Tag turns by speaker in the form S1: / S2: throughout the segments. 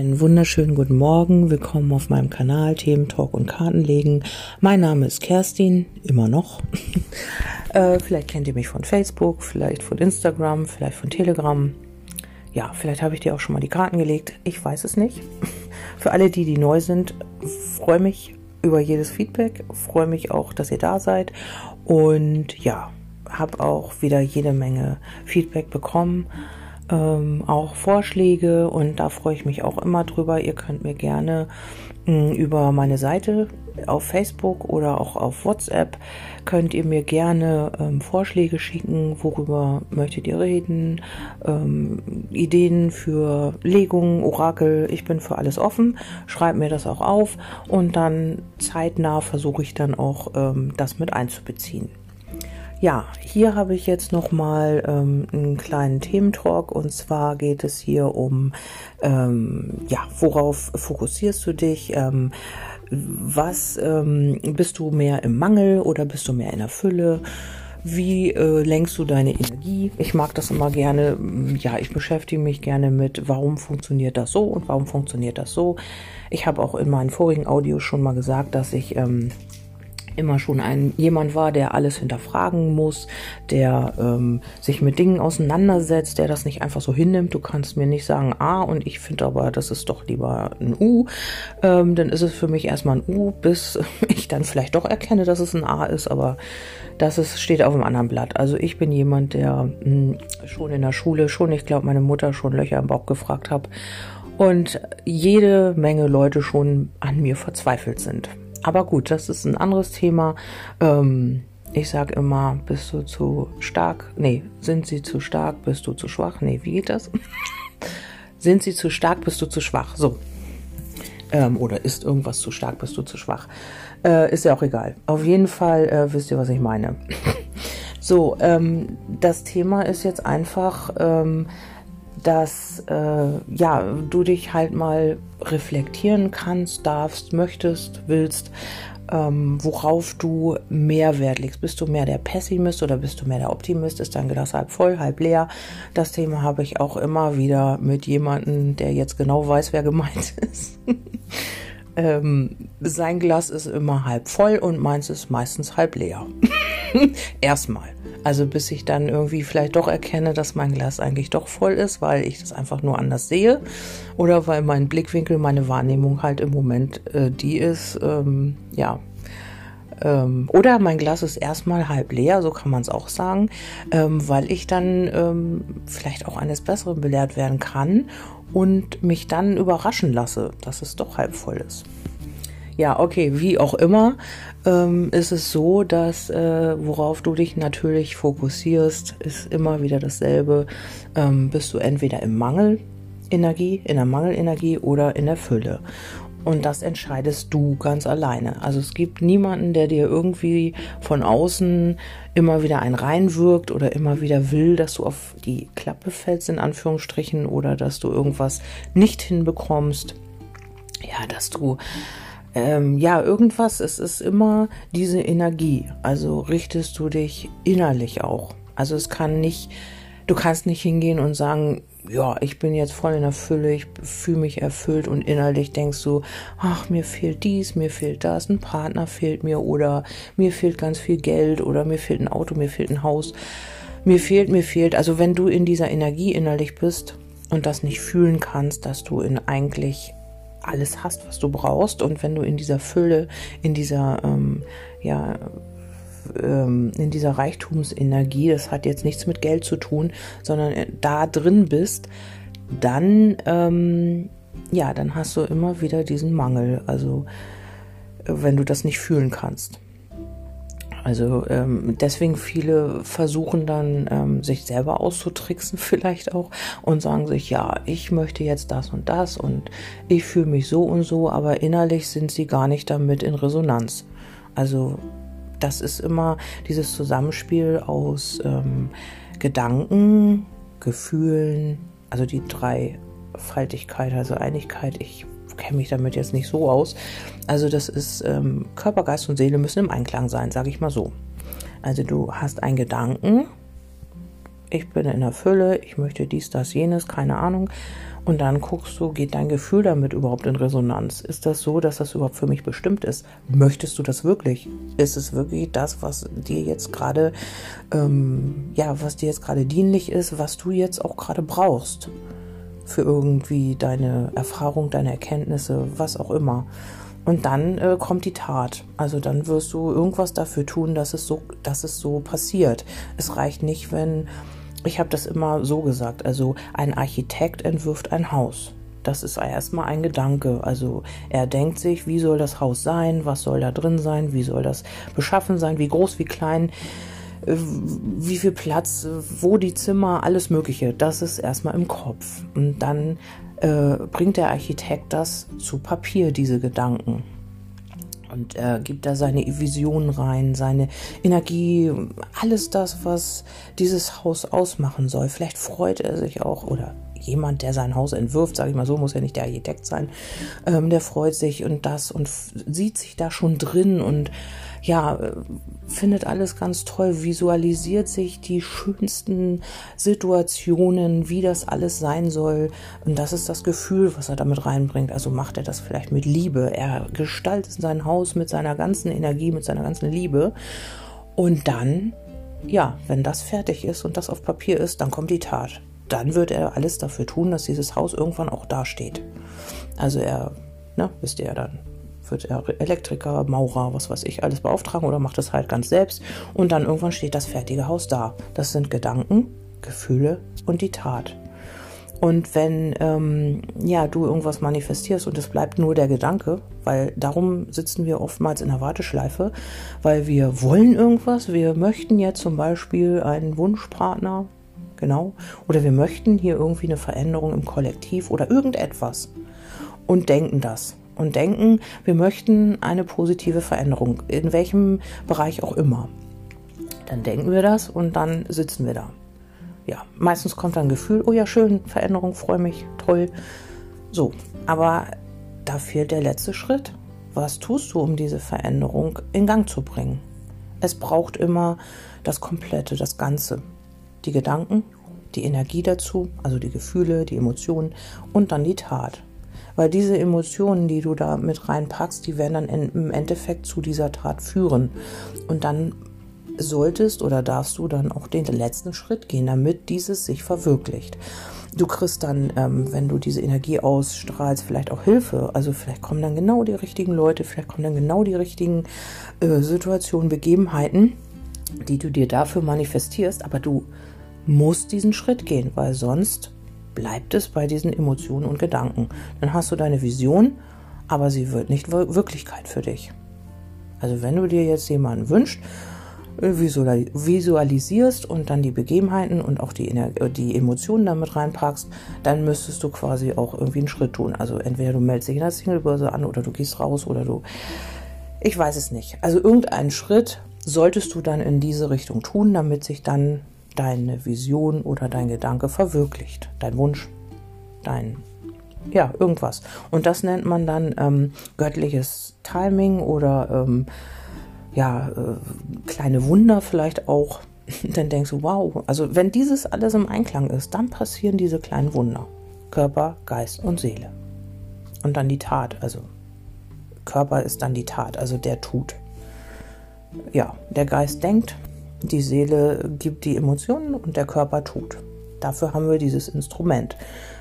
S1: Einen wunderschönen guten Morgen. Willkommen auf meinem Kanal Themen Talk und Kartenlegen. Mein Name ist Kerstin, immer noch. äh, vielleicht kennt ihr mich von Facebook, vielleicht von Instagram, vielleicht von Telegram. Ja, vielleicht habe ich dir auch schon mal die Karten gelegt. Ich weiß es nicht. Für alle, die, die neu sind, freue mich über jedes Feedback. Freue mich auch, dass ihr da seid. Und ja, habe auch wieder jede Menge Feedback bekommen ähm, auch Vorschläge und da freue ich mich auch immer drüber. Ihr könnt mir gerne mh, über meine Seite auf Facebook oder auch auf WhatsApp könnt ihr mir gerne ähm, Vorschläge schicken, worüber möchtet ihr reden, ähm, Ideen für Legungen, Orakel. Ich bin für alles offen. Schreibt mir das auch auf und dann zeitnah versuche ich dann auch ähm, das mit einzubeziehen. Ja, hier habe ich jetzt nochmal ähm, einen kleinen Thementalk und zwar geht es hier um, ähm, ja, worauf fokussierst du dich? Ähm, was ähm, bist du mehr im Mangel oder bist du mehr in der Fülle? Wie äh, lenkst du deine Energie? Ich mag das immer gerne. Ja, ich beschäftige mich gerne mit, warum funktioniert das so und warum funktioniert das so. Ich habe auch in meinen vorigen Audios schon mal gesagt, dass ich ähm, immer schon ein jemand war, der alles hinterfragen muss, der ähm, sich mit Dingen auseinandersetzt, der das nicht einfach so hinnimmt. Du kannst mir nicht sagen A und ich finde aber, das ist doch lieber ein U. Ähm, dann ist es für mich erstmal ein U, bis ich dann vielleicht doch erkenne, dass es ein A ist, aber das ist, steht auf einem anderen Blatt. Also ich bin jemand, der mh, hm, schon in der Schule, schon, ich glaube, meine Mutter schon Löcher im Bauch gefragt habe und jede Menge Leute schon an mir verzweifelt sind. Aber gut, das ist ein anderes Thema. Ähm, ich sage immer, bist du zu stark? Nee, sind sie zu stark? Bist du zu schwach? Nee, wie geht das? sind sie zu stark? Bist du zu schwach? So. Ähm, oder ist irgendwas zu stark? Bist du zu schwach? Äh, ist ja auch egal. Auf jeden Fall äh, wisst ihr, was ich meine. so, ähm, das Thema ist jetzt einfach, ähm, dass äh, ja, du dich halt mal reflektieren kannst, darfst, möchtest, willst, ähm, worauf du mehr Wert legst. Bist du mehr der Pessimist oder bist du mehr der Optimist? Ist dein Glas halb voll, halb leer? Das Thema habe ich auch immer wieder mit jemandem, der jetzt genau weiß, wer gemeint ist. Ähm, sein Glas ist immer halb voll und meins ist meistens halb leer. Erstmal. Also bis ich dann irgendwie vielleicht doch erkenne, dass mein Glas eigentlich doch voll ist, weil ich das einfach nur anders sehe oder weil mein Blickwinkel, meine Wahrnehmung halt im Moment äh, die ist, ähm, ja. Ähm, oder mein Glas ist erstmal halb leer, so kann man es auch sagen, ähm, weil ich dann ähm, vielleicht auch eines Besseren belehrt werden kann und mich dann überraschen lasse, dass es doch halb voll ist. Ja, okay, wie auch immer, ähm, ist es so, dass äh, worauf du dich natürlich fokussierst, ist immer wieder dasselbe. Ähm, bist du entweder im Mangel Energie, in der Mangelenergie oder in der Fülle. Und das entscheidest du ganz alleine. Also es gibt niemanden, der dir irgendwie von außen immer wieder ein reinwirkt oder immer wieder will, dass du auf die Klappe fällst, in Anführungsstrichen, oder dass du irgendwas nicht hinbekommst. Ja, dass du ähm, ja, irgendwas, es ist immer diese Energie. Also richtest du dich innerlich auch. Also es kann nicht, du kannst nicht hingehen und sagen, ja, ich bin jetzt voll in der Fülle, ich fühle mich erfüllt und innerlich denkst du, ach, mir fehlt dies, mir fehlt das, ein Partner fehlt mir oder mir fehlt ganz viel Geld oder mir fehlt ein Auto, mir fehlt ein Haus, mir fehlt, mir fehlt. Also wenn du in dieser Energie innerlich bist und das nicht fühlen kannst, dass du in eigentlich alles hast, was du brauchst. Und wenn du in dieser Fülle, in dieser, ähm, ja, ähm, in dieser Reichtumsenergie, das hat jetzt nichts mit Geld zu tun, sondern äh, da drin bist, dann, ähm, ja, dann hast du immer wieder diesen Mangel. Also, äh, wenn du das nicht fühlen kannst. Also ähm, deswegen viele versuchen dann ähm, sich selber auszutricksen vielleicht auch und sagen sich, ja, ich möchte jetzt das und das und ich fühle mich so und so, aber innerlich sind sie gar nicht damit in Resonanz. Also das ist immer dieses Zusammenspiel aus ähm, Gedanken, Gefühlen, also die Dreifaltigkeit, also Einigkeit. Ich kenne mich damit jetzt nicht so aus. Also das ist ähm, Körper, Geist und Seele müssen im Einklang sein, sage ich mal so. Also du hast einen Gedanken, ich bin in der Fülle, ich möchte dies, das, jenes, keine Ahnung. Und dann guckst du, geht dein Gefühl damit überhaupt in Resonanz? Ist das so, dass das überhaupt für mich bestimmt ist? Möchtest du das wirklich? Ist es wirklich das, was dir jetzt gerade, ähm, ja, was dir jetzt gerade dienlich ist, was du jetzt auch gerade brauchst? Für irgendwie deine Erfahrung, deine Erkenntnisse, was auch immer. Und dann äh, kommt die Tat. Also dann wirst du irgendwas dafür tun, dass es so, dass es so passiert. Es reicht nicht, wenn ich habe das immer so gesagt, also ein Architekt entwirft ein Haus. Das ist erstmal ein Gedanke. Also er denkt sich, wie soll das Haus sein, was soll da drin sein, wie soll das beschaffen sein, wie groß, wie klein, äh, wie viel Platz, wo die Zimmer, alles Mögliche. Das ist erstmal im Kopf. Und dann äh, bringt der Architekt das zu Papier, diese Gedanken und er gibt da seine Vision rein, seine Energie, alles das, was dieses Haus ausmachen soll. Vielleicht freut er sich auch oder jemand, der sein Haus entwirft, sage ich mal so, muss ja nicht der Architekt sein, ähm, der freut sich und das und sieht sich da schon drin und ja, findet alles ganz toll, visualisiert sich die schönsten Situationen, wie das alles sein soll. Und das ist das Gefühl, was er damit reinbringt. Also macht er das vielleicht mit Liebe. Er gestaltet sein Haus mit seiner ganzen Energie, mit seiner ganzen Liebe. Und dann, ja, wenn das fertig ist und das auf Papier ist, dann kommt die Tat. Dann wird er alles dafür tun, dass dieses Haus irgendwann auch dasteht. Also er, ne, wisst ihr ja dann, wird er Elektriker, Maurer, was weiß ich, alles beauftragen oder macht es halt ganz selbst. Und dann irgendwann steht das fertige Haus da. Das sind Gedanken, Gefühle und die Tat. Und wenn ähm, ja du irgendwas manifestierst und es bleibt nur der Gedanke, weil darum sitzen wir oftmals in der Warteschleife, weil wir wollen irgendwas, wir möchten jetzt zum Beispiel einen Wunschpartner, genau, oder wir möchten hier irgendwie eine Veränderung im Kollektiv oder irgendetwas und denken das und denken, wir möchten eine positive Veränderung, in welchem Bereich auch immer. Dann denken wir das und dann sitzen wir da. Ja, meistens kommt dann ein Gefühl, oh ja, schön, Veränderung, freue mich, toll. So, aber da fehlt der letzte Schritt. Was tust du, um diese Veränderung in Gang zu bringen? Es braucht immer das Komplette, das Ganze. Die Gedanken, die Energie dazu, also die Gefühle, die Emotionen und dann die Tat. Weil diese Emotionen, die du da mit reinpackst, die werden dann im Endeffekt zu dieser Tat führen. Und dann solltest oder darfst du dann auch den letzten Schritt gehen, damit dieses sich verwirklicht. Du kriegst dann, ähm, wenn du diese Energie ausstrahlst, vielleicht auch Hilfe. Also vielleicht kommen dann genau die richtigen Leute, vielleicht kommen dann genau die richtigen äh, Situationen, Begebenheiten, die du dir dafür manifestierst. Aber du musst diesen Schritt gehen, weil sonst bleibt es bei diesen Emotionen und Gedanken. Dann hast du deine Vision, aber sie wird nicht Wirklichkeit für dich. Also wenn du dir jetzt jemanden wünschst, äh, visualisierst und dann die Begebenheiten und auch die, die Emotionen damit reinpackst, dann müsstest du quasi auch irgendwie einen Schritt tun. Also entweder du meldest dich in der Singlebörse an oder du gehst raus oder du, ich weiß es nicht. Also irgendeinen Schritt solltest du dann in diese Richtung tun, damit sich dann deine Vision oder dein Gedanke verwirklicht. Dein Wunsch, dein, ja, irgendwas. Und das nennt man dann ähm, göttliches Timing oder ähm, ja, äh, kleine Wunder vielleicht auch. Dann denkst du, wow, also wenn dieses alles im Einklang ist, dann passieren diese kleinen Wunder. Körper, Geist und Seele. Und dann die Tat, also Körper ist dann die Tat, also der tut. Ja, der Geist denkt, die Seele gibt die Emotionen und der Körper tut. Dafür haben wir dieses Instrument,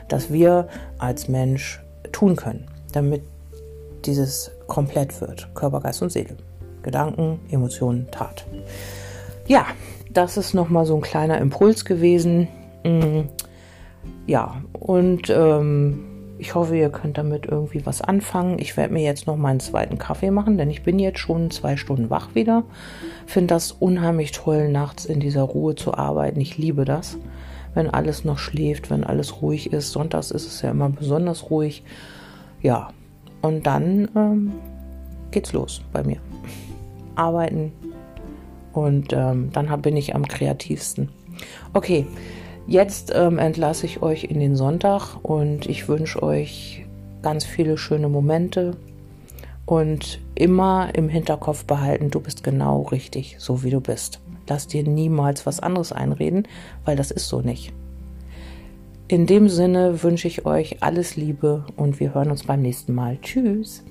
S1: das wir als Mensch tun können, damit dieses komplett wird. Körper, Geist und Seele. Gedanken, Emotionen, Tat. Ja, das ist nochmal so ein kleiner Impuls gewesen. Mm, ja, und ähm, ich hoffe, ihr könnt damit irgendwie was anfangen. Ich werde mir jetzt noch meinen zweiten Kaffee machen, denn ich bin jetzt schon zwei Stunden wach wieder. Finde das unheimlich toll, nachts in dieser Ruhe zu arbeiten. Ich liebe das, wenn alles noch schläft, wenn alles ruhig ist. Sonntags ist es ja immer besonders ruhig. Ja, und dann ähm, geht's los bei mir. Arbeiten und ähm, dann bin ich am kreativsten. Okay, Jetzt ähm, entlasse ich euch in den Sonntag und ich wünsche euch ganz viele schöne Momente und immer im Hinterkopf behalten, du bist genau richtig, so wie du bist. Lass dir niemals was anderes einreden, weil das ist so nicht. In dem Sinne wünsche ich euch alles Liebe und wir hören uns beim nächsten Mal. Tschüss.